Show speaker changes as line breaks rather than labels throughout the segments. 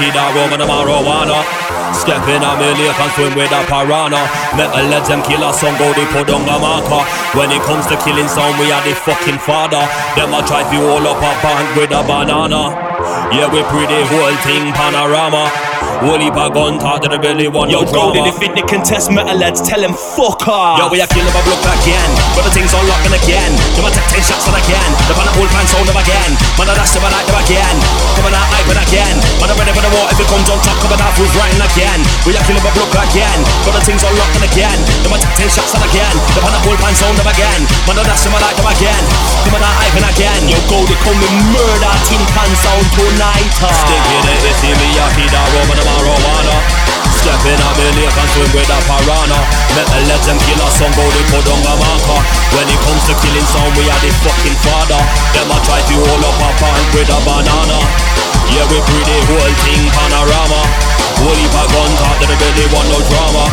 me, that rum and the marijuana. Stepping on me lake and swim with a piranha. Metal let them kill a song, go a marker. When it comes to killing sound, we are the fucking father. Them a try to all up a bank with a banana. Yeah, we pretty whole thing panorama. Whole heap of gun talk to the belly one
Yo,
no
go
drama.
to the fit the contest metal lads, tell them fuck off.
Yo, we a kill him a block again But the things unlocking again. Them a take ten shots on again The pan old pants sound them again. Man a dash them like them again. Coming out hyping again. Man a ready for the war If it comes on top Coming out who's riding again. We are kill him a block again But the things unlocking again. Them a take ten shots on again The pan old pants sound them again. Man a dash them like them again. Coming out hyping again.
Yo, go to come and murder Tin Pan sound tonight.
Sticking it, you see me, I keep that the marijuana. Stepping on me lake and swim with a piranha. Metal let them kill us, some go they put on a marker When it comes to killing some, we are the fucking father. Them a try to hold up a pant with a banana. Yeah, we pretty whole thing panorama. Whole heap of gun talk to the belly, want no drama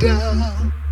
yeah.